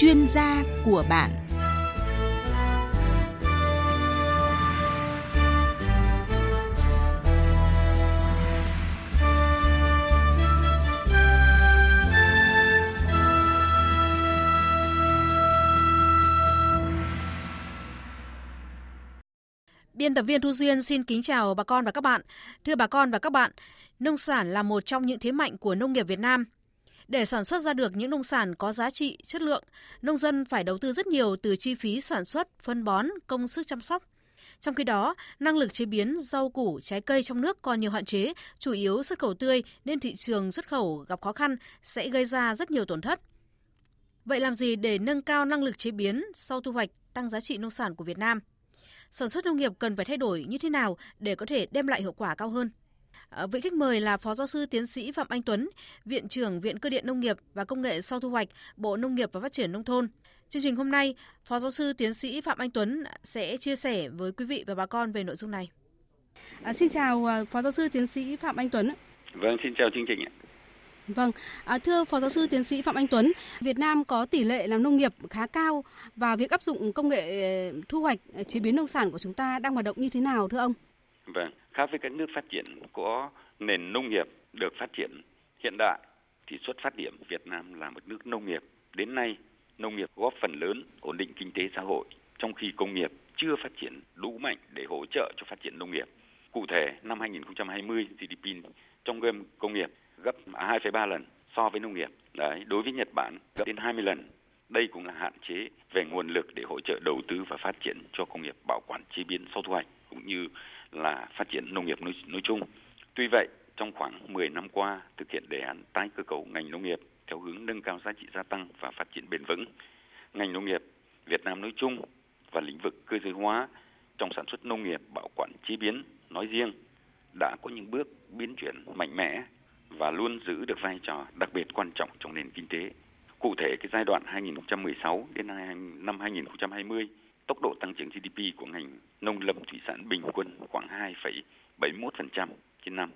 chuyên gia của bạn. Biên tập viên Thu Duyên xin kính chào bà con và các bạn. Thưa bà con và các bạn, nông sản là một trong những thế mạnh của nông nghiệp Việt Nam. Để sản xuất ra được những nông sản có giá trị, chất lượng, nông dân phải đầu tư rất nhiều từ chi phí sản xuất, phân bón, công sức chăm sóc. Trong khi đó, năng lực chế biến rau củ, trái cây trong nước còn nhiều hạn chế, chủ yếu xuất khẩu tươi nên thị trường xuất khẩu gặp khó khăn sẽ gây ra rất nhiều tổn thất. Vậy làm gì để nâng cao năng lực chế biến sau thu hoạch, tăng giá trị nông sản của Việt Nam? sản xuất nông nghiệp cần phải thay đổi như thế nào để có thể đem lại hiệu quả cao hơn. À, vị khách mời là Phó Giáo sư Tiến sĩ Phạm Anh Tuấn, Viện trưởng Viện Cơ điện Nông nghiệp và Công nghệ sau thu hoạch, Bộ Nông nghiệp và Phát triển Nông thôn. Chương trình hôm nay, Phó Giáo sư Tiến sĩ Phạm Anh Tuấn sẽ chia sẻ với quý vị và bà con về nội dung này. À, xin chào à, Phó Giáo sư Tiến sĩ Phạm Anh Tuấn. Vâng, xin chào chương trình. Vâng, à, thưa Phó Giáo sư Tiến sĩ Phạm Anh Tuấn, Việt Nam có tỷ lệ làm nông nghiệp khá cao và việc áp dụng công nghệ ờ, thu hoạch ờ, chế biến nông sản của chúng ta đang hoạt động như thế nào thưa ông? Vâng, khác với các nước phát triển có nền nông nghiệp được phát triển hiện đại thì xuất phát điểm Việt Nam là một nước nông nghiệp. Đến nay, nông nghiệp góp phần lớn ổn định kinh tế xã hội, trong khi công nghiệp chưa phát triển đủ mạnh để hỗ trợ cho phát triển nông nghiệp. Cụ thể, năm 2020, GDP trong công nghiệp gấp 2,3 lần so với nông nghiệp. Đấy, đối với Nhật Bản gấp đến 20 lần. Đây cũng là hạn chế về nguồn lực để hỗ trợ đầu tư và phát triển cho công nghiệp bảo quản chế biến sau thu hoạch cũng như là phát triển nông nghiệp nói, nói chung. Tuy vậy, trong khoảng 10 năm qua thực hiện đề án tái cơ cấu ngành nông nghiệp theo hướng nâng cao giá trị gia tăng và phát triển bền vững. Ngành nông nghiệp Việt Nam nói chung và lĩnh vực cơ giới hóa trong sản xuất nông nghiệp, bảo quản chế biến nói riêng đã có những bước biến chuyển mạnh mẽ và luôn giữ được vai trò đặc biệt quan trọng trong nền kinh tế. Cụ thể cái giai đoạn 2016 đến năm 2020, tốc độ tăng trưởng GDP của ngành nông lâm thủy sản bình quân khoảng 2,71% trên năm.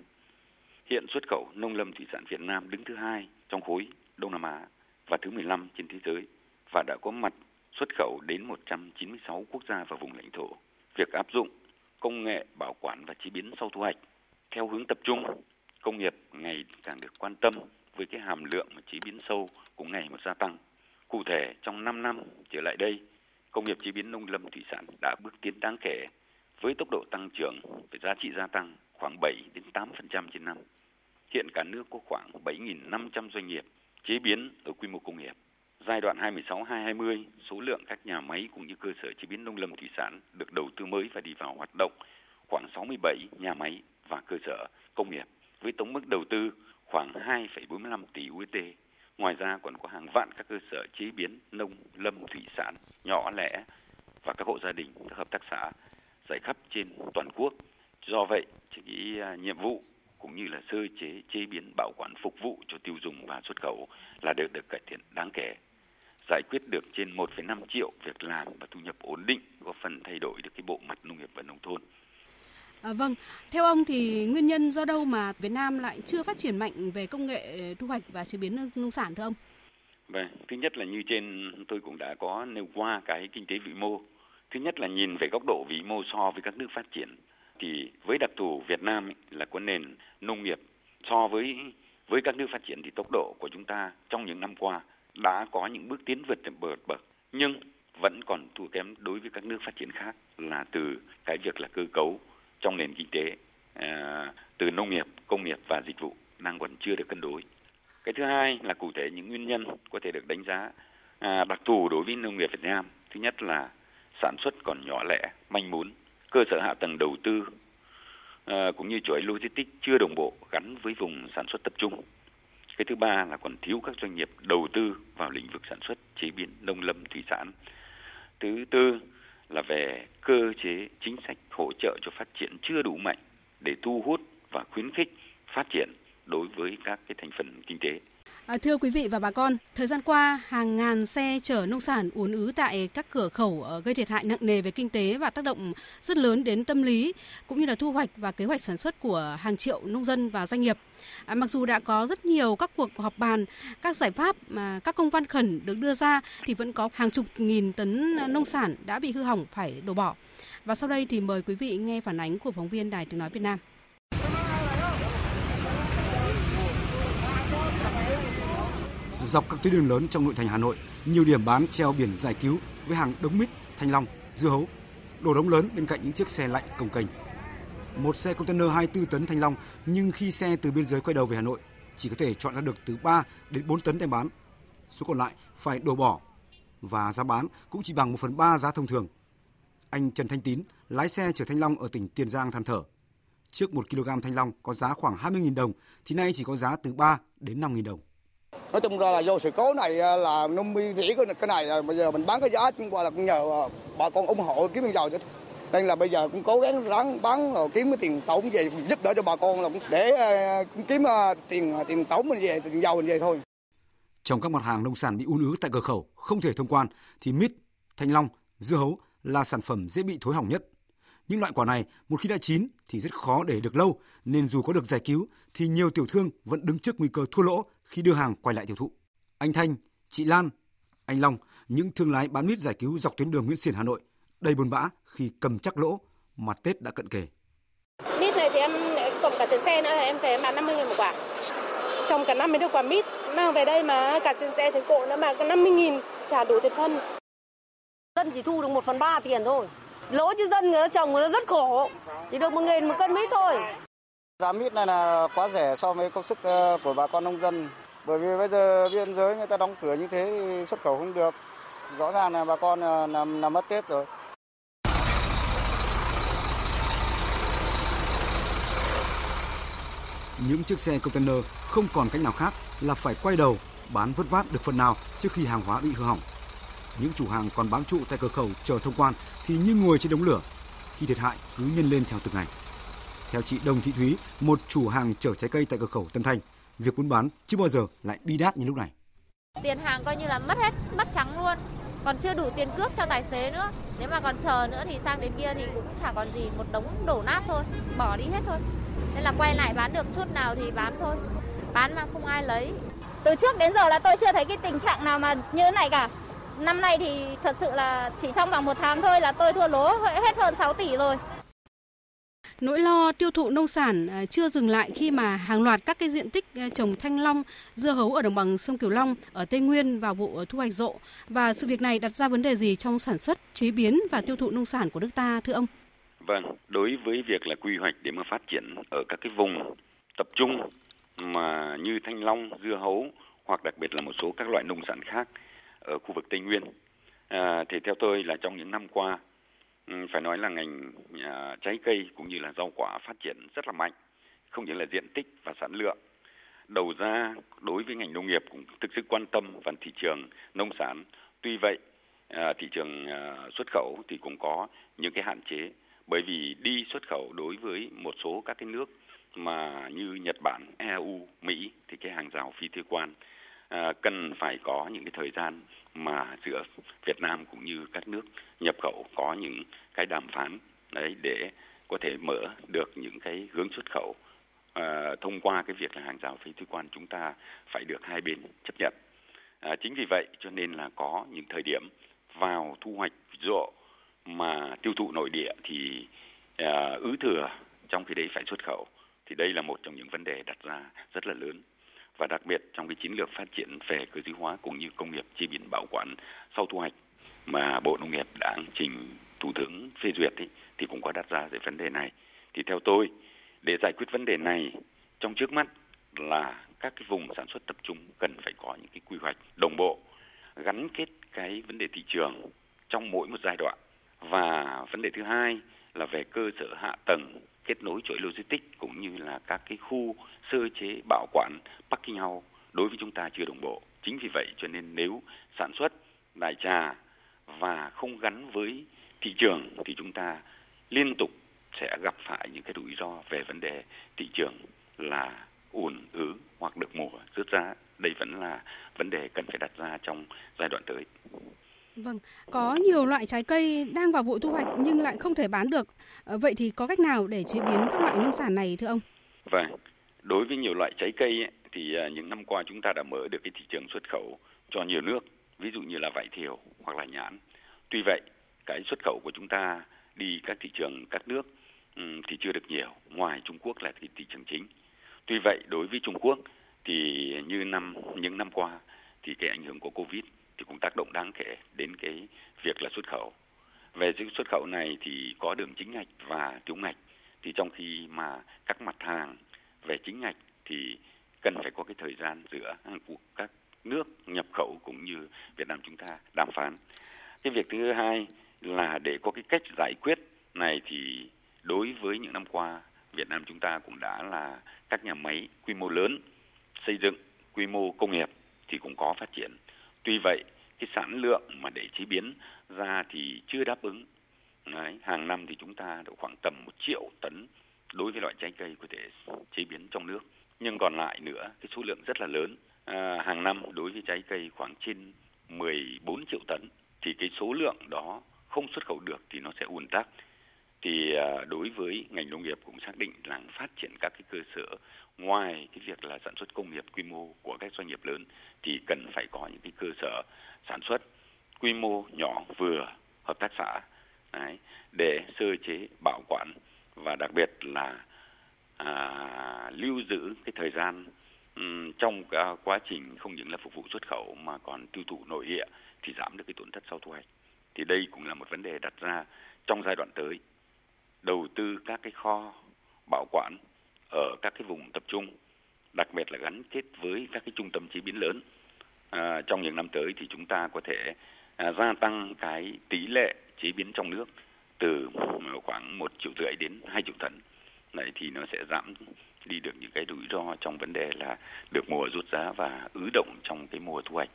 Hiện xuất khẩu nông lâm thủy sản Việt Nam đứng thứ hai trong khối Đông Nam Á và thứ 15 trên thế giới và đã có mặt xuất khẩu đến 196 quốc gia và vùng lãnh thổ. Việc áp dụng công nghệ bảo quản và chế biến sau thu hoạch theo hướng tập trung công nghiệp ngày càng được quan tâm với cái hàm lượng mà chế biến sâu cũng ngày một gia tăng. Cụ thể trong 5 năm trở lại đây, công nghiệp chế biến nông lâm thủy sản đã bước tiến đáng kể với tốc độ tăng trưởng về giá trị gia tăng khoảng 7 đến 8% trên năm. Hiện cả nước có khoảng 7.500 doanh nghiệp chế biến ở quy mô công nghiệp. Giai đoạn 2016-2020, số lượng các nhà máy cũng như cơ sở chế biến nông lâm thủy sản được đầu tư mới và đi vào hoạt động khoảng 67 nhà máy và cơ sở công nghiệp với tổng mức đầu tư khoảng 2,45 tỷ USD. Ngoài ra còn có hàng vạn các cơ sở chế biến nông lâm thủy sản nhỏ lẻ và các hộ gia đình, các hợp tác xã rải khắp trên toàn quốc. Do vậy, cái à, nhiệm vụ cũng như là sơ chế, chế biến, bảo quản phục vụ cho tiêu dùng và xuất khẩu là được được cải thiện đáng kể. Giải quyết được trên 1,5 triệu việc làm và thu nhập ổn định, góp phần thay đổi được cái bộ mặt nông nghiệp và nông thôn. À, vâng, theo ông thì nguyên nhân do đâu mà Việt Nam lại chưa phát triển mạnh về công nghệ thu hoạch và chế biến nông sản thưa ông? Vâng, thứ nhất là như trên tôi cũng đã có nêu qua cái kinh tế vĩ mô. Thứ nhất là nhìn về góc độ vĩ mô so với các nước phát triển thì với đặc thù Việt Nam là có nền nông nghiệp so với với các nước phát triển thì tốc độ của chúng ta trong những năm qua đã có những bước tiến vượt bậc bậc nhưng vẫn còn thua kém đối với các nước phát triển khác là từ cái việc là cơ cấu trong nền kinh tế à, từ nông nghiệp, công nghiệp và dịch vụ đang còn chưa được cân đối. Cái thứ hai là cụ thể những nguyên nhân có thể được đánh giá à, đặc thù đối với nông nghiệp Việt Nam. Thứ nhất là sản xuất còn nhỏ lẻ, manh mún, cơ sở hạ tầng đầu tư à, cũng như chuỗi logistics chưa đồng bộ gắn với vùng sản xuất tập trung. Cái thứ ba là còn thiếu các doanh nghiệp đầu tư vào lĩnh vực sản xuất, chế biến nông lâm thủy sản. Thứ tư là về cơ chế chính sách hỗ trợ cho phát triển chưa đủ mạnh để thu hút và khuyến khích phát triển đối với các cái thành phần kinh tế. À, thưa quý vị và bà con, thời gian qua, hàng ngàn xe chở nông sản ùn ứ tại các cửa khẩu ờ, gây thiệt hại nặng nề về kinh tế và tác động rất lớn đến tâm lý cũng như là thu hoạch và kế hoạch sản xuất của hàng triệu nông dân và doanh nghiệp. À, mặc dù đã có rất nhiều các cuộc họp bàn, các giải pháp mà các công văn khẩn được đưa ra thì vẫn có hàng chục nghìn tấn ờ, nông sản đã bị hư hỏng phải đổ bỏ. Và sau đây thì mời quý vị nghe phản ánh của phóng viên Đài Tiếng nói Việt Nam. Dọc các tuyến đường lớn trong nội thành Hà Nội, nhiều điểm bán treo biển giải cứu với hàng đống mít, thanh long, dưa hấu, đổ đống lớn bên cạnh những chiếc xe lạnh cồng kềnh. Một xe container 24 tấn thanh long, nhưng khi xe từ biên giới quay đầu về Hà Nội, chỉ có thể chọn ra được từ 3 đến 4 tấn đem bán. Số còn lại phải đổ bỏ và giá bán cũng chỉ bằng 1 phần 3 giá thông thường. Anh Trần Thanh Tín, lái xe chở thanh long ở tỉnh Tiền Giang than thở. Trước 1 kg thanh long có giá khoảng 20.000 đồng, thì nay chỉ có giá từ 3 đến 5.000 đồng nói chung ra là do sự cố này à, là nông mi rỉ cái này là bây giờ mình bán cái giá chúng qua là cũng nhờ à, bà con ủng hộ kiếm dầu chứ nên là bây giờ cũng cố gắng ráng bán rồi kiếm cái tiền tổng về giúp đỡ cho bà con là cũng để kiếm tiền tiền tổng mình về tiền dầu mình về thôi trong các mặt hàng nông sản bị ùn ứ tại cửa khẩu không thể thông quan thì mít, thanh long, dưa hấu là sản phẩm dễ bị thối hỏng nhất. Những loại quả này một khi đã chín thì rất khó để được lâu nên dù có được giải cứu thì nhiều tiểu thương vẫn đứng trước nguy cơ thua lỗ khi đưa hàng quay lại tiêu thụ. Anh Thanh, chị Lan, anh Long, những thương lái bán mít giải cứu dọc tuyến đường Nguyễn Xiển Hà Nội đầy buồn bã khi cầm chắc lỗ mà Tết đã cận kề. Mít này thì em cộng cả tiền xe nữa em phải bán 50 000 một quả. Trong cả năm mới được quả mít, mang về đây mà cả tiền xe tiền cộ nữa mà có 50 000 trả đủ tiền phân. Dân chỉ thu được 1 phần 3 tiền thôi. Lỗ chứ dân người trồng người rất khổ. Chỉ được một nghìn một cân mít thôi. Giá mít này là quá rẻ so với công sức ờ, của bà con nông dân. Bởi vì bây giờ biên giới người ta đóng cửa như thế thì xuất khẩu không được. Rõ ràng là bà con ờ, làm, làm mất Tết rồi. Những chiếc xe container không còn cách nào khác là phải quay đầu bán vất vát được phần nào trước khi hàng hóa bị hư hỏng. Những chủ hàng còn bám trụ tại cửa khẩu chờ thông quan thì như ngồi trên đống lửa khi thiệt hại cứ nhân lên theo từng ngày. Theo chị Đồng Thị Thúy, một chủ hàng chở trái cây tại cửa khẩu Tân Thanh, việc buôn bán chưa bao giờ lại bi đát như lúc này. Tiền hàng coi như là mất hết, mất trắng luôn. Còn chưa đủ tiền cước cho tài xế nữa. Nếu mà còn chờ nữa thì sang đến kia thì cũng chả còn gì, một đống đổ nát thôi, bỏ đi hết thôi. Nên là quay lại bán được chút nào thì bán thôi. Bán mà không ai lấy. Từ trước đến giờ là tôi chưa thấy cái tình trạng nào mà như thế này cả. Năm nay thì thật sự là chỉ trong vòng một tháng thôi là tôi thua lỗ hết hơn 6 tỷ rồi. Nỗi lo tiêu thụ nông sản à, chưa dừng lại khi mà hàng loạt các cái diện tích à, trồng thanh long, dưa hấu ở đồng bằng sông Cửu Long ở Tây Nguyên vào vụ thu hoạch rộ và sự việc này đặt ra vấn đề gì trong sản xuất, chế biến và tiêu thụ nông sản của nước ta thưa ông? Vâng, đối với việc là quy hoạch để mà phát triển ở các cái vùng tập trung mà như thanh long, dưa hấu hoặc đặc biệt là một số các loại nông sản khác ở khu vực Tây Nguyên. À, thì theo tôi là trong những năm qua ừ, phải nói là ngành à, trái cây cũng như là rau quả phát triển rất là mạnh không chỉ là diện tích và sản lượng đầu ra đối với ngành nông nghiệp cũng thực sự quan tâm vào thị trường nông sản tuy vậy à, thị trường à, xuất khẩu thì cũng có những cái hạn chế bởi vì đi xuất khẩu đối với một số các cái nước mà như Nhật Bản, EU, Mỹ thì cái hàng rào phi thuế quan à, cần phải có những cái thời gian mà giữa Việt Nam cũng như các nước nhập khẩu có những cái đàm phán đấy để có thể mở được những cái hướng xuất khẩu à, thông qua cái việc là hàng rào phi thuế quan chúng ta phải được hai bên chấp nhận. À, chính vì vậy cho nên là có những thời điểm vào thu hoạch rộ mà tiêu thụ nội địa thì à, ứ thừa trong khi đấy phải xuất khẩu thì đây là một trong những vấn đề đặt ra rất là lớn và đặc biệt trong cái chiến lược phát triển về cơ giới hóa cũng như công nghiệp chế biến bảo quản sau thu hoạch mà Bộ Nông nghiệp đã trình Thủ tướng phê duyệt ấy, thì cũng có đặt ra về vấn đề này. Thì theo tôi, để giải quyết vấn đề này trong trước mắt là các cái vùng sản xuất tập trung cần phải có những cái quy hoạch đồng bộ gắn kết cái vấn đề thị trường trong mỗi một giai đoạn và vấn đề thứ hai là về cơ sở hạ tầng, kết nối chuỗi logistics cũng như là các cái khu sơ chế, bảo quản, packing house đối với chúng ta chưa đồng bộ. Chính vì vậy cho nên nếu sản xuất đại trà và không gắn với thị trường thì chúng ta liên tục sẽ gặp phải những cái rủi ro về vấn đề thị trường là ùn ứ hoặc được mùa rớt giá. Đây vẫn là vấn đề cần phải đặt ra trong giai đoạn tới. Vâng, có nhiều loại trái cây đang vào vụ thu hoạch nhưng lại không thể bán được. Ờ, vậy thì có cách nào để chế biến các loại nông sản này thưa ông? Vâng, đối với nhiều loại trái cây ấy, thì à, những năm qua chúng ta đã mở được cái thị trường xuất khẩu cho nhiều nước, ví dụ như là vải thiều hoặc là nhãn. Tuy vậy, cái xuất khẩu của chúng ta đi các thị trường các nước thì chưa được nhiều, ngoài Trung Quốc là thị, thị trường chính. Tuy vậy, đối với Trung Quốc thì như năm những năm qua thì cái ảnh hưởng của Covid thì cũng tác động đáng kể đến cái việc là xuất khẩu. Về xuất khẩu này thì có đường chính ngạch và tiểu ngạch. Thì trong khi mà các mặt hàng về chính ngạch thì cần phải có cái thời gian giữa của các nước nhập khẩu cũng như Việt Nam chúng ta đàm phán. Cái việc thứ hai là để có cái cách giải quyết này thì đối với những năm qua, Việt Nam chúng ta cũng đã là các nhà máy quy mô lớn xây dựng, quy mô công nghiệp thì cũng có phát triển. Tuy vậy cái sản lượng mà để chế biến ra thì chưa đáp ứng. Đấy, hàng năm thì chúng ta độ khoảng tầm một triệu tấn đối với loại trái cây có thể chế biến trong nước. Nhưng còn lại nữa cái số lượng rất là lớn. À, hàng năm đối với trái cây khoảng trên 14 triệu tấn thì cái số lượng đó không xuất khẩu được thì nó sẽ ùn tắc thì à, đối với ngành nông nghiệp cũng xác định là phát triển các cái cơ sở ngoài cái việc là sản xuất công nghiệp quy mô của các doanh nghiệp lớn thì cần phải có những cái cơ sở sản xuất quy mô nhỏ vừa hợp tác xã đấy, để sơ chế bảo quản và đặc biệt là à, lưu giữ cái thời gian um, trong cả quá trình không những là phục vụ xuất khẩu mà còn tiêu thụ nội địa thì giảm được cái tổn thất sau thu hoạch. Thì đây cũng là một vấn đề đặt ra trong giai đoạn tới. Đầu tư các cái kho bảo quản ở các cái vùng tập trung đặc biệt là gắn kết với các cái trung tâm chế biến lớn à, trong những năm tới thì chúng ta có thể à, gia tăng cái tỷ lệ chế biến trong nước từ khoảng một triệu rưỡi đến hai triệu tấn này thì nó sẽ giảm đi được những cái rủi ro trong vấn đề là được mùa rút giá và ứ động trong cái mùa thu hoạch.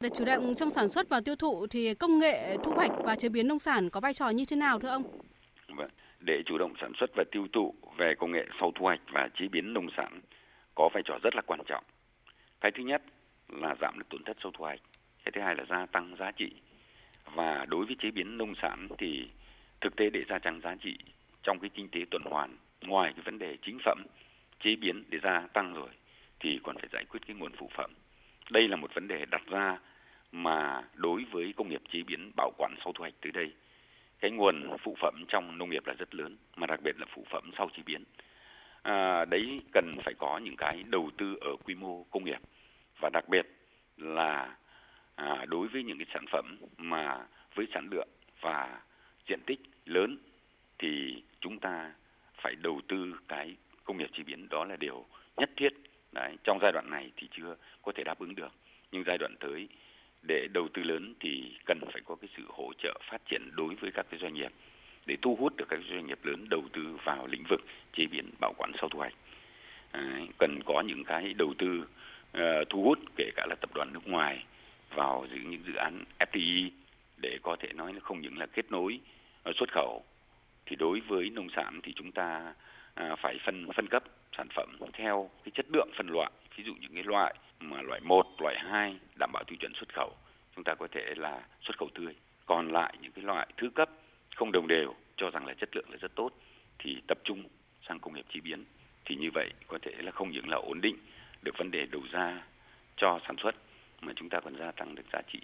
Để chủ động trong sản xuất và tiêu thụ thì công nghệ thu hoạch và chế biến nông sản có vai trò như thế nào thưa ông? Vâng để chủ động sản xuất và tiêu thụ về công nghệ sau thu hoạch và chế biến nông sản có vai trò rất là quan trọng. Cái thứ nhất là giảm được tổn thất sau thu hoạch. Cái thứ hai là gia tăng giá trị. Và đối với chế biến nông sản thì thực tế để gia tăng giá trị trong cái kinh tế tuần hoàn, ngoài cái vấn đề chính phẩm chế biến để gia tăng rồi thì còn phải giải quyết cái nguồn phụ phẩm. Đây là một vấn đề đặt ra mà đối với công nghiệp chế biến bảo quản sau thu hoạch tới đây cái nguồn phụ phẩm trong nông nghiệp là rất lớn mà đặc biệt là phụ phẩm sau chế biến. À, đấy cần phải có những cái đầu tư ở quy mô công nghiệp. Và đặc biệt là à, đối với những cái sản phẩm mà với sản lượng và diện tích lớn thì chúng ta phải đầu tư cái công nghiệp chế biến đó là điều nhất thiết. Đấy trong giai đoạn này thì chưa có thể đáp ứng được. Nhưng giai đoạn tới để đầu tư lớn thì cần phải có cái sự hỗ trợ phát triển đối với các cái doanh nghiệp. Để thu hút được các doanh nghiệp lớn đầu tư vào lĩnh vực chế biến bảo quản sau thu hoạch. À, cần có những cái đầu tư uh, thu hút kể cả là tập đoàn nước ngoài vào giữ những dự án FDI để có thể nói là không những là kết nối uh, xuất khẩu thì đối với nông sản thì chúng ta uh, phải phân phân cấp sản phẩm theo cái chất lượng phân loại ví dụ những cái loại mà loại 1, loại 2 đảm bảo tiêu chuẩn xuất khẩu chúng ta có thể là xuất khẩu tươi. Còn lại những cái loại thứ cấp không đồng đều cho rằng là chất lượng là rất tốt thì tập trung sang công nghiệp chế biến. Thì như vậy có thể là không những là ổn định được vấn đề đầu ra cho sản xuất mà chúng ta còn gia tăng được giá trị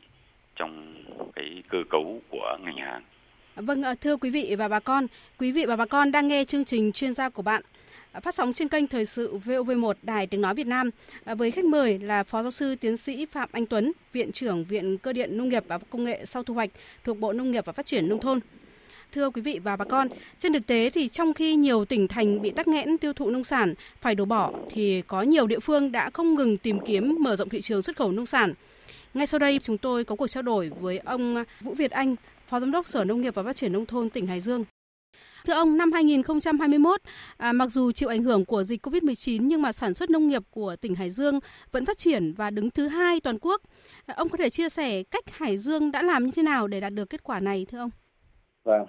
trong cái cơ cấu của ngành hàng. Vâng, ờ, thưa quý vị và bà con, quý vị và bà con đang nghe chương trình chuyên gia của bạn phát sóng trên kênh Thời sự VOV1 Đài Tiếng Nói Việt Nam à, với khách mời là Phó Giáo sư Tiến sĩ Phạm Anh Tuấn, Viện trưởng Viện Cơ điện Nông nghiệp và Công nghệ sau thu hoạch thuộc Bộ Nông nghiệp và Phát triển Nông thôn. Thưa quý vị và bà con, trên thực tế thì trong khi nhiều tỉnh thành bị tắc nghẽn tiêu thụ nông sản phải đổ bỏ thì có nhiều địa phương đã không ngừng tìm kiếm mở rộng thị trường xuất khẩu nông sản. Ngay sau đây chúng tôi có cuộc trao đổi với ông Vũ Việt Anh, Phó Giám đốc Sở Nông nghiệp và Phát triển Nông thôn tỉnh Hải Dương. Thưa ông, năm 2021, à, mặc dù chịu ảnh hưởng của dịch COVID-19 nhưng mà sản xuất nông nghiệp của tỉnh Hải Dương vẫn phát triển và đứng thứ hai toàn quốc. À, ông có thể chia sẻ cách Hải Dương đã làm như thế nào để đạt được kết quả này thưa ông? Vâng,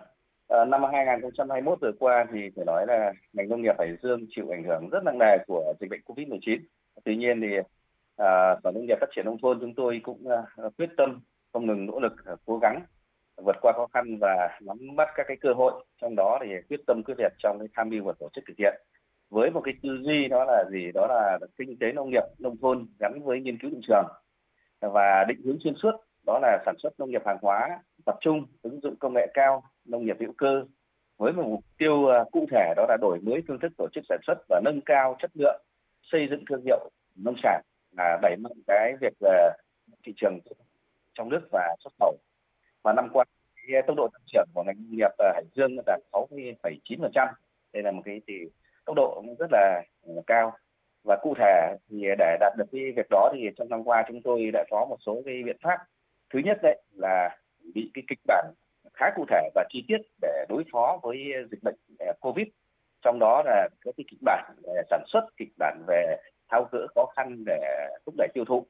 à, năm 2021 vừa qua thì phải nói là ngành nông nghiệp Hải Dương chịu ảnh hưởng rất nặng nề của dịch bệnh COVID-19. Tuy nhiên thì à, Sở Nông nghiệp Phát triển Nông thôn chúng tôi cũng à, quyết tâm không ngừng nỗ lực à, cố gắng vượt qua khó khăn và nắm bắt các cái cơ hội. Trong đó thì quyết tâm quyết liệt trong cái tham mưu và tổ chức thực hiện. Với một cái tư duy đó là gì? Đó là kinh tế nông nghiệp, nông thôn gắn với nghiên cứu thị trường. Và định hướng xuyên suốt, đó là sản xuất nông nghiệp hàng hóa, tập trung ứng dụng công nghệ cao, nông nghiệp hữu cơ. Với một mục tiêu à, cụ thể đó là đổi mới phương thức tổ chức sản xuất và nâng cao chất lượng xây dựng thương hiệu nông sản là đẩy mạnh cái việc à, thị trường trong nước và xuất khẩu và năm qua cái tốc độ tăng trưởng của ngành nông nghiệp ở Hải Dương đạt 6,9% Đây là một cái thì tốc độ rất là ờ, cao. Và cụ thể thì để đạt được cái việc đó thì trong năm qua chúng tôi đã có một số cái biện pháp. Thứ nhất đấy là bị cái kịch bản khá cụ thể và chi tiết để đối phó với dịch bệnh ờ, covid. Trong đó là các cái kịch bản về sản xuất kịch bản về tháo gỡ khó khăn để thúc đẩy tiêu thụ.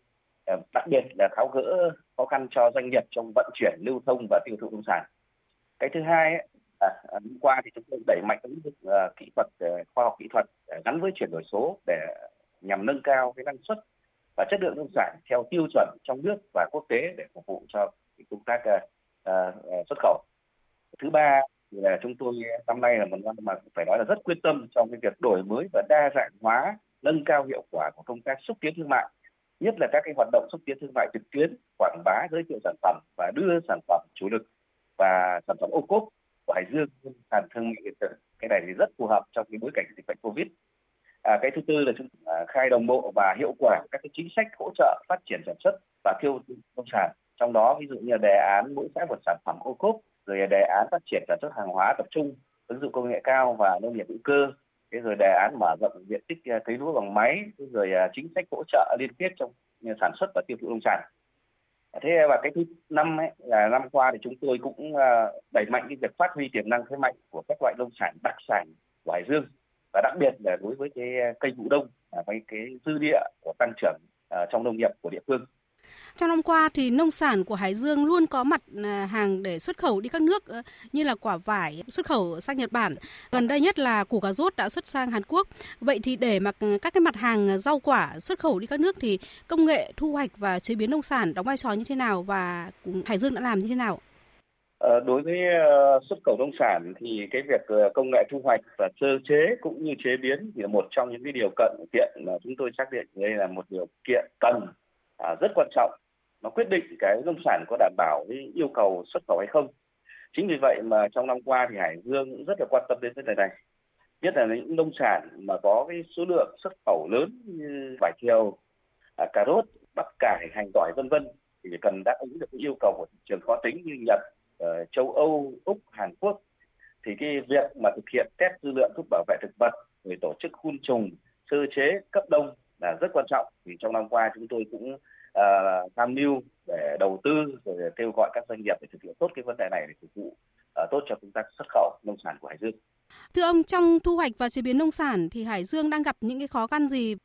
Ờ, đặc biệt là tháo gỡ khó khăn cho doanh nghiệp trong vận chuyển lưu thông và tiêu thụ nông sản. Cái thứ hai ấy, à, hôm qua thì chúng tôi đẩy mạnh ứng dụng uh, kỹ thuật uh, khoa học kỹ thuật uh, gắn với chuyển đổi số để nhằm nâng cao cái năng suất và chất lượng nông sản theo tiêu chuẩn trong nước và quốc tế để phục vụ cho công tác xuất khẩu. Thứ ba thì là chúng tôi năm nay là một năm mà phải nói là rất quyết tâm trong cái việc đổi mới và đa dạng hóa nâng cao hiệu quả của công tác xúc tiến thương mại nhất là các cái hoạt động xúc tiến thương mại trực tuyến quảng bá giới thiệu sản phẩm và đưa sản phẩm chủ lực và sản phẩm ô cốp của Hải Dương sàn thương mại điện tử. Cái này thì rất phù hợp trong cái bối cảnh dịch bệnh Covid. À, cái thứ tư là chúng à, khai đồng bộ và hiệu quả các cái chính sách hỗ trợ phát triển sản xuất và tiêu thụ nông sản. Trong đó ví dụ như đề án mỗi xã một sản phẩm ô cốp rồi đề án phát triển sản xuất hàng hóa tập trung ứng dụng công nghệ cao và nông nghiệp hữu cơ thế rồi đề án mở rộng diện tích à, cấy lúa bằng máy rồi à, chính sách hỗ trợ liên kết trong à, sản xuất và tiêu thụ nông sản. Thế và cái thứ năm ấy, là năm qua thì chúng tôi cũng đẩy mạnh cái việc phát huy tiềm năng thế mạnh của các loại nông sản đặc sản của Hải Dương. Và đặc biệt là đối với cái cây vụ đông với cái dư địa của tăng trưởng trong nông nghiệp của địa phương trong năm qua thì nông sản của Hải Dương luôn có mặt à, hàng để xuất khẩu đi các nước ờ, như là quả vải xuất khẩu sang Nhật Bản. Gần đây nhất là củ cà rốt đã xuất sang Hàn Quốc. Vậy thì để mà ờ, các cái mặt hàng rau quả xuất khẩu đi các nước thì công nghệ thu hoạch và chế biến nông sản đóng vai trò như thế nào và Hải Dương đã làm như thế nào? Ờ, đối với xuất khẩu nông sản thì cái việc công nghệ thu hoạch và sơ chế cũng như chế biến thì là một trong những cái điều cận, kiện mà chúng tôi xác định đây là một điều kiện cần à, rất quan trọng. Nó quyết định cái nông sản có đảm bảo cái yêu cầu xuất khẩu hay không. Chính vì vậy mà trong năm qua thì Hải Dương cũng rất là quan tâm đến vấn đề này. Nhất là những nông sản mà có cái số lượng xuất khẩu lớn như vải thiều à, cà rốt bắp cải hành tỏi vân vân thì cần đáp ứng được cái yêu cầu của thị trường khó tính như Nhật uh, châu Âu Úc Hàn Quốc. Thì cái việc mà thực hiện test dư lượng thuốc bảo vệ thực vật rồi tổ chức khuôn trùng sơ chế cấp đông là rất quan trọng thì trong năm qua chúng tôi cũng uh, tham mưu để đầu tư rồi kêu gọi các doanh nghiệp để thực hiện tốt cái vấn đề này để phục vụ uh, tốt cho công tác xuất khẩu nông sản của Hải Dương. Thưa ông, trong thu hoạch và chế biến nông sản thì Hải Dương đang gặp những cái khó khăn gì?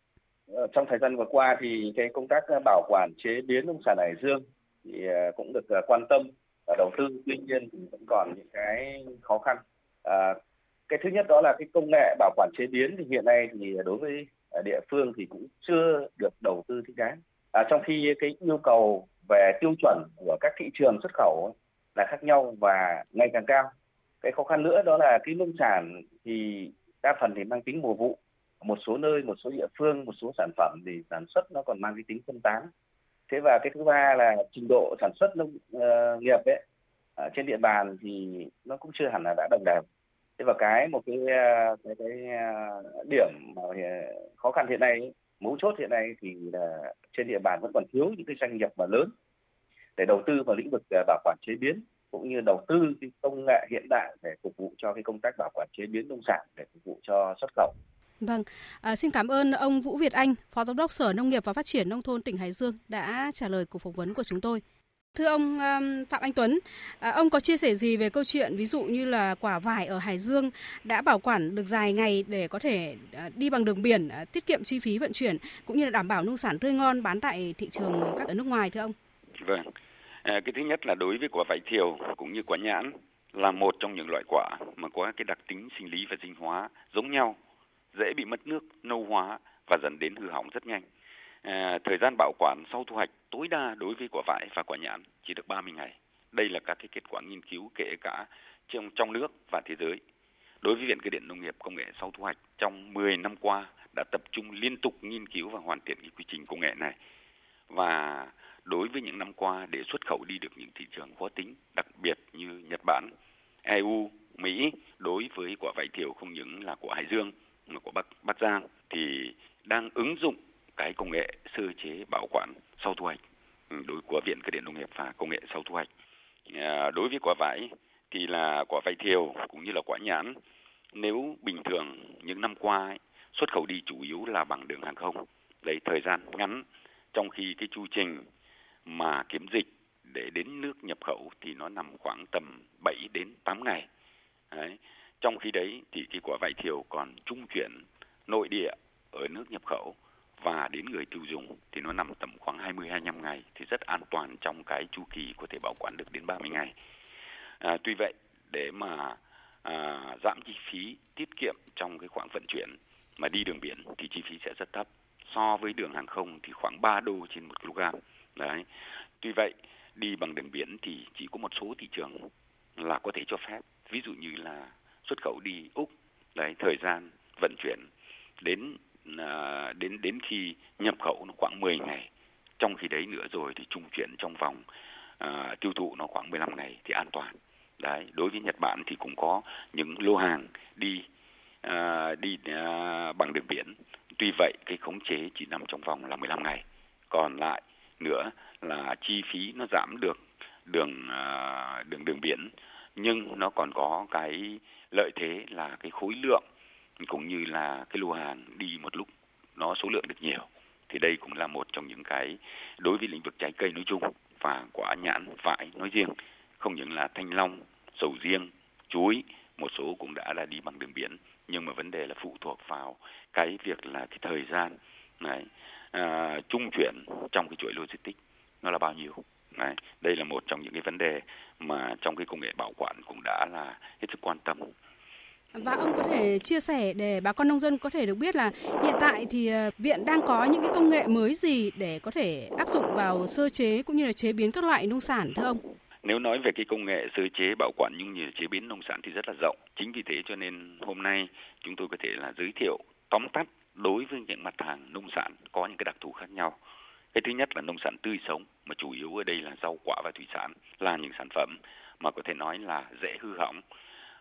Ờ, trong thời gian vừa qua thì cái công tác bảo quản chế biến nông sản Hải Dương thì cũng được quan tâm và đầu tư tuy nhiên thì vẫn còn những cái khó khăn à, cái thứ nhất đó là cái công nghệ bảo quản chế biến thì hiện nay thì đối với à, địa phương thì cũng chưa được đầu tư thích đáng. À, trong khi cái yêu cầu về tiêu chuẩn của các thị trường xuất khẩu là khác nhau và ngày càng cao. Cái khó khăn nữa đó là cái nông sản thì đa phần thì mang tính mùa vụ. Một số nơi một số địa phương một số sản phẩm thì sản xuất nó còn mang cái tính phân tán. Thế và cái thứ ba là trình độ sản xuất nông uh, nghiệp ấy ở trên địa bàn thì nó cũng chưa hẳn là đã đồng đều thế và cái một cái ờ, cái, cái ờ, điểm mà khó khăn hiện nay mấu chốt hiện nay thì là trên địa bàn vẫn còn thiếu những cái doanh nghiệp mà lớn để đầu tư vào lĩnh vực ờ, bảo quản chế biến cũng như đầu tư cái công nghệ hiện đại để phục vụ cho cái công tác bảo quản chế biến nông sản để phục vụ cho xuất khẩu. Vâng, à, xin cảm ơn ông Vũ Việt Anh, Phó Giám đốc Sở Nông nghiệp và Phát triển Nông thôn tỉnh Hải Dương đã trả lời cuộc phỏng vấn của chúng tôi. Thưa ông um, Phạm Anh Tuấn, à, ông có chia sẻ gì về câu chuyện ví dụ như là quả vải ở Hải Dương đã bảo quản được dài ngày để có thể à, đi bằng đường biển, à, tiết kiệm chi phí vận chuyển cũng như là đảm bảo nông sản tươi ngon bán tại thị trường các ở nước ngoài thưa ông? Vâng. À, cái thứ nhất là đối với quả vải thiều cũng như quả nhãn là một trong những loại quả mà có cái đặc tính sinh lý và sinh hóa giống nhau, dễ bị mất nước, nâu hóa và dẫn đến hư hỏng rất nhanh. À, thời gian bảo quản sau thu hoạch tối đa đối với quả vải và quả nhãn chỉ được 30 ngày. Đây là các cái kết quả nghiên cứu kể cả trong trong nước và thế giới. Đối với Viện Cơ điện Nông nghiệp Công nghệ sau thu hoạch trong 10 năm qua đã tập trung liên tục nghiên cứu và hoàn thiện cái quy trình công nghệ này. Và đối với những năm qua để xuất khẩu đi được những thị trường khó tính, đặc biệt như Nhật Bản, EU, Mỹ đối với quả vải thiều không những là của Hải Dương mà của Bắc Bắc Giang thì đang ứng dụng cái công nghệ sơ chế bảo quản sau thu hoạch ừ, đối của Viện Cơ điện Nông nghiệp và Công nghệ sau thu hoạch. À, đối với quả vải thì là quả vải thiều cũng như là quả nhãn nếu bình thường những năm qua ấy, xuất khẩu đi chủ yếu là bằng đường hàng không lấy thời gian ngắn trong khi cái chu trình mà kiểm dịch để đến nước nhập khẩu thì nó nằm khoảng tầm 7 đến 8 ngày. Đấy. Trong khi đấy thì cái quả vải thiều còn trung chuyển nội địa ở nước nhập khẩu và đến người tiêu dùng thì nó nằm tầm khoảng 20 25 ngày thì rất an toàn trong cái chu kỳ có thể bảo quản được đến 30 ngày. À, tuy vậy để mà à, giảm chi phí tiết kiệm trong cái khoảng vận chuyển mà đi đường biển thì chi phí sẽ rất thấp so với đường hàng không thì khoảng 3 đô trên 1 kg. Đấy. Tuy vậy đi bằng đường biển thì chỉ có một số thị trường là có thể cho phép. Ví dụ như là xuất khẩu đi Úc, đấy thời gian vận chuyển đến à, đến đến khi nhập khẩu nó khoảng 10 ngày. Trong khi đấy nữa rồi thì trung chuyển trong vòng à, tiêu thụ nó khoảng 15 ngày thì an toàn. Đấy, đối với Nhật Bản thì cũng có những lô hàng đi à, đi à, bằng đường biển. Tuy vậy cái khống chế chỉ nằm trong vòng là 15 ngày. Còn lại nữa là chi phí nó giảm được đường à, đường đường biển nhưng nó còn có cái lợi thế là cái khối lượng cũng như là cái lô hàng đi một lúc nó số lượng được nhiều thì đây cũng là một trong những cái đối với lĩnh vực trái cây nói chung và quả nhãn vải nói riêng không những là thanh long sầu riêng chuối một số cũng đã là đi bằng đường biển nhưng mà vấn đề là phụ thuộc vào cái việc là cái thời gian này à, trung chuyển trong cái chuỗi logistics nó là bao nhiêu này đây là một trong những cái vấn đề mà trong cái công nghệ bảo quản cũng đã là hết sức quan tâm. Và ông có thể chia sẻ để bà con nông dân có thể được biết là hiện tại thì ờ, viện đang có những cái công nghệ mới gì để có thể áp dụng vào sơ chế cũng như là chế biến các loại nông sản thưa ông? Nếu nói về cái công nghệ sơ chế, bảo quản cũng như chế biến nông sản thì rất là rộng. Chính vì thế cho nên hôm nay chúng tôi có thể là giới thiệu, tóm tắt đối với những mặt hàng nông sản có những cái đặc thù khác nhau. Cái thứ nhất là nông sản tươi sống, mà chủ yếu ở đây là rau quả và thủy sản là những sản phẩm mà có thể nói là dễ hư hỏng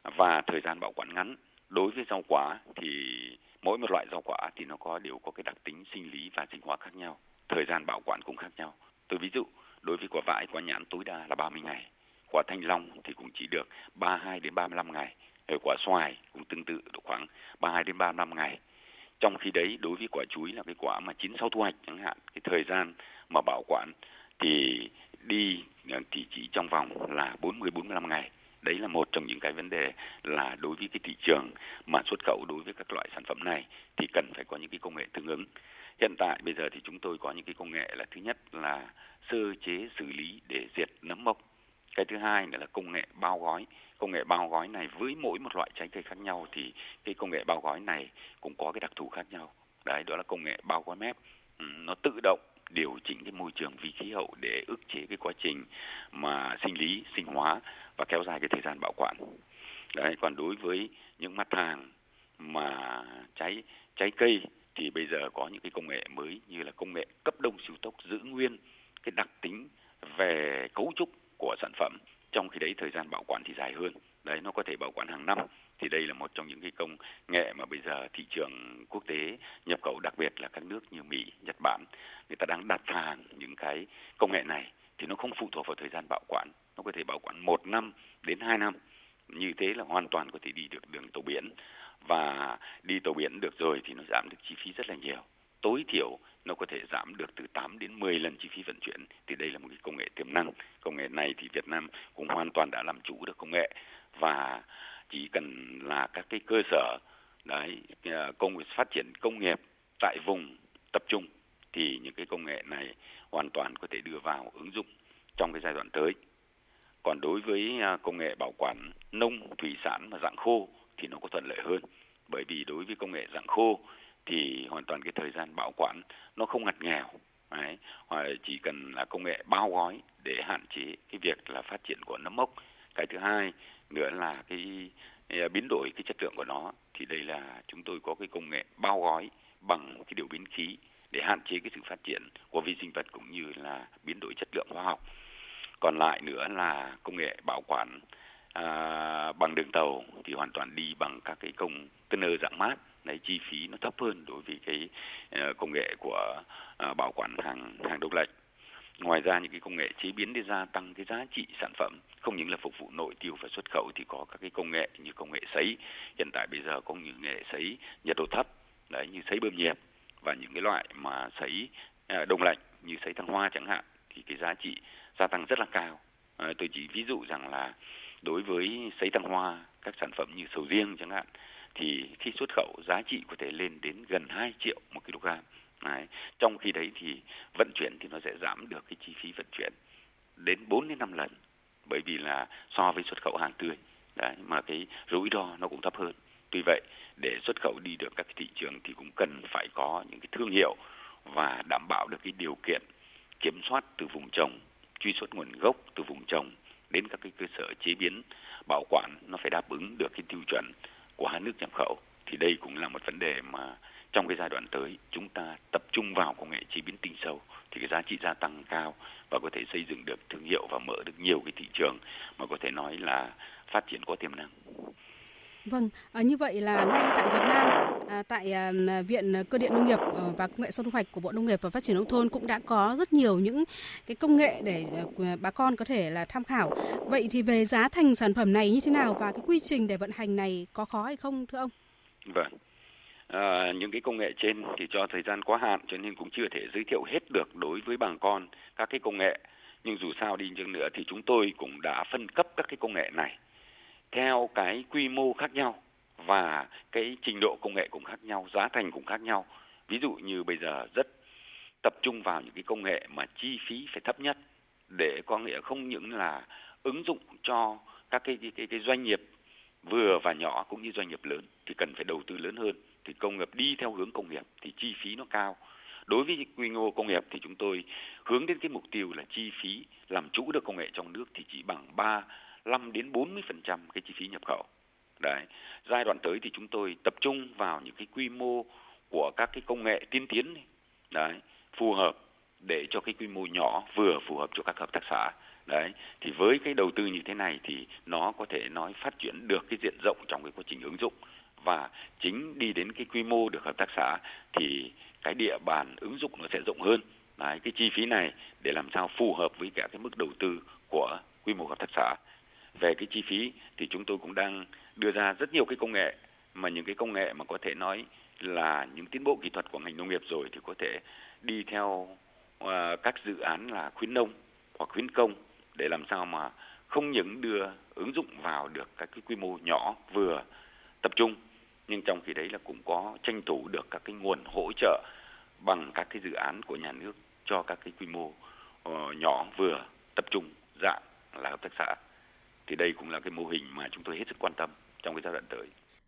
và thời gian bảo quản ngắn. Đối với rau quả thì mỗi một loại rau quả thì nó có đều có cái đặc tính sinh lý và sinh hóa khác nhau, thời gian bảo quản cũng khác nhau. Tôi ví dụ đối với quả vải, quả nhãn tối đa là 30 ngày, quả thanh long thì cũng chỉ được 32 đến 35 ngày, rồi quả xoài cũng tương tự độ khoảng 32 đến 35 ngày. Trong khi đấy đối với quả chuối là cái quả mà chín sau thu hoạch chẳng hạn cái thời gian mà bảo quản thì đi thì chỉ trong vòng là 40 45 ngày đấy là một trong những cái vấn đề là đối với cái thị trường mà xuất khẩu đối với các loại sản phẩm này thì cần phải có những cái công nghệ tương ứng. Hiện tại bây giờ thì chúng tôi có những cái công nghệ là thứ nhất là sơ chế xử lý để diệt nấm mốc. Cái thứ hai nữa là công nghệ bao gói. Công nghệ bao gói này với mỗi một loại trái cây khác nhau thì cái công nghệ bao gói này cũng có cái đặc thù khác nhau. Đấy, đó là công nghệ bao gói mép. Ừ, nó tự động điều chỉnh cái môi trường vi khí hậu để ức chế cái quá trình mà sinh lý, sinh hóa và kéo dài cái thời gian bảo quản. Đấy, còn đối với những mặt hàng mà trái trái cây thì bây giờ có những cái công nghệ mới như là công nghệ cấp đông siêu tốc giữ nguyên cái đặc tính về cấu trúc của sản phẩm trong khi đấy thời gian bảo quản thì dài hơn. Đấy nó có thể bảo quản hàng năm. Thì đây là một trong những cái công nghệ mà bây giờ thị trường quốc tế nhập khẩu đặc biệt là các nước như Mỹ, Nhật Bản người ta đang đặt hàng những cái công nghệ này thì nó không phụ thuộc vào thời gian bảo quản. Nó có thể bảo quản một năm đến hai năm. Như thế là hoàn toàn có thể đi được đường tàu biển. Và đi tàu biển được rồi thì nó giảm được chi phí rất là nhiều tối thiểu nó có thể giảm được từ 8 đến 10 lần chi phí vận chuyển. Thì đây là một cái công nghệ tiềm năng. Công nghệ này thì Việt Nam cũng hoàn toàn đã làm chủ được công nghệ. Và chỉ cần là các cái cơ sở, đấy ờ, công phát triển công nghiệp tại vùng tập trung, thì những cái công nghệ này hoàn toàn có thể đưa vào ứng dụng trong cái giai đoạn tới. Còn đối với ờ, công nghệ bảo quản nông, thủy sản và dạng khô thì nó có thuận lợi hơn. Bởi vì đối với công nghệ dạng khô thì hoàn toàn cái thời gian bảo quản nó không ngặt nghèo Đấy, hoặc chỉ cần là công nghệ bao gói để hạn chế cái việc là phát triển của nấm mốc. Cái thứ hai nữa là cái à, biến đổi cái chất lượng của nó thì đây là chúng tôi có cái công nghệ bao gói bằng cái điều biến khí để hạn chế cái sự phát triển của vi sinh vật cũng như là biến đổi chất lượng hóa học. Còn lại nữa là công nghệ bảo quản à, bằng đường tàu thì hoàn toàn đi bằng các cái công container dạng mát. Đấy chi phí nó thấp hơn đối với cái uh, công nghệ của uh, bảo quản hàng hàng đông lạnh ngoài ra những cái công nghệ chế biến để gia tăng cái giá trị sản phẩm không những là phục vụ nội tiêu và xuất khẩu thì có các cái công nghệ như công nghệ sấy. Hiện tại bây giờ có những nghệ sấy nhiệt độ thấp đấy như sấy bơm nhiệt và những cái loại mà sấy ờ, uh, đông lạnh như sấy thăng hoa chẳng hạn thì cái giá trị gia tăng rất là cao. À, tôi chỉ ví dụ rằng là đối với sấy thăng hoa các sản phẩm như sầu riêng chẳng hạn thì khi xuất khẩu giá trị có thể lên đến gần 2 triệu một kg. Đấy. Trong khi đấy thì vận chuyển thì nó sẽ giảm được cái chi phí vận chuyển đến 4 đến 5 lần bởi vì là so với xuất khẩu hàng tươi đấy mà cái rủi ro nó cũng thấp hơn. Tuy vậy để xuất khẩu đi được các cái thị trường thì cũng cần phải có những cái thương hiệu và đảm bảo được cái điều kiện kiểm soát từ vùng trồng, truy xuất nguồn gốc từ vùng trồng đến các cái cơ sở chế biến, bảo quản, nó phải đáp ứng được cái tiêu chuẩn của hai nước nhập khẩu thì đây cũng là một vấn đề mà trong cái giai đoạn tới, chúng ta tập trung vào công nghệ chế biến tinh sâu thì cái giá trị gia tăng cao và có thể xây dựng được thương hiệu và mở được nhiều cái thị trường mà có thể nói là phát triển có tiềm năng. Vâng, à, như vậy là ngay tại Việt Nam, à, tại à, Viện Cơ điện Nông nghiệp ờ, và Công nghệ sau thu hoạch của Bộ Nông nghiệp và Phát triển nông thôn cũng đã có rất nhiều những cái công nghệ để à, bà con có thể là tham khảo. Vậy thì về giá thành sản phẩm này như thế nào và cái quy trình để vận hành này có khó hay không thưa ông? Vâng. À, những cái công nghệ trên thì cho thời gian quá hạn cho nên cũng chưa thể giới thiệu hết được đối với bà con các cái công nghệ nhưng dù sao đi chăng nữa thì chúng tôi cũng đã phân cấp các cái công nghệ này theo cái quy mô khác nhau và cái trình độ công nghệ cũng khác nhau, giá thành cũng khác nhau. Ví dụ như bây giờ rất tập trung vào những cái công nghệ mà chi phí phải thấp nhất để có nghĩa không những là ứng dụng cho các cái cái, cái, cái doanh nghiệp vừa và nhỏ cũng như doanh nghiệp lớn thì cần phải đầu tư lớn hơn thì công nghiệp đi theo hướng công nghiệp thì chi phí nó cao đối với quy mô công nghiệp thì chúng tôi hướng đến cái mục tiêu là chi phí làm chủ được công nghệ trong nước thì chỉ bằng 3 5 đến 40% cái chi phí nhập khẩu. Đấy. Giai đoạn tới thì chúng tôi tập trung vào những cái quy mô của các cái công nghệ tiên tiến đấy, phù hợp để cho cái quy mô nhỏ vừa phù hợp cho các hợp tác xã. Đấy, thì với cái đầu tư như thế này thì nó có thể nói phát triển được cái diện rộng trong cái quá trình ứng dụng và chính đi đến cái quy mô được hợp tác xã thì cái địa bàn ứng dụng nó sẽ rộng hơn. Đấy, cái chi phí này để làm sao phù hợp với cả cái mức đầu tư của quy mô hợp tác xã về cái chi phí thì chúng tôi cũng đang đưa ra rất nhiều cái công nghệ mà những cái công nghệ mà có thể nói là những tiến bộ kỹ thuật của ngành nông nghiệp rồi thì có thể đi theo uh, các dự án là khuyến nông hoặc khuyến công để làm sao mà không những đưa ứng dụng vào được các cái quy mô nhỏ vừa tập trung nhưng trong khi đấy là cũng có tranh thủ được các cái nguồn hỗ trợ bằng các cái dự án của nhà nước cho các cái quy mô uh, nhỏ vừa tập trung dạng là hợp tác xã thì đây cũng là cái mô hình mà chúng tôi hết sức quan tâm trong cái giai đoạn tới.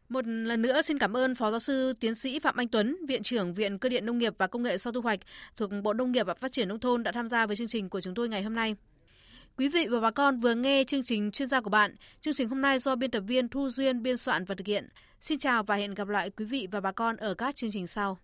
Một lần nữa xin cảm ơn Phó Giáo sư Tiến sĩ Phạm Anh Tuấn, Viện trưởng Viện Cơ điện Nông nghiệp và Công nghệ sau thu hoạch thuộc Bộ Nông nghiệp và Phát triển Nông thôn đã tham gia với chương trình của chúng tôi ngày hôm nay. Quý vị và bà con vừa nghe chương trình chuyên gia của bạn. Chương trình hôm nay do biên tập viên Thu Duyên biên soạn và thực hiện. Xin chào và hẹn gặp lại quý vị và bà con ở các chương trình sau.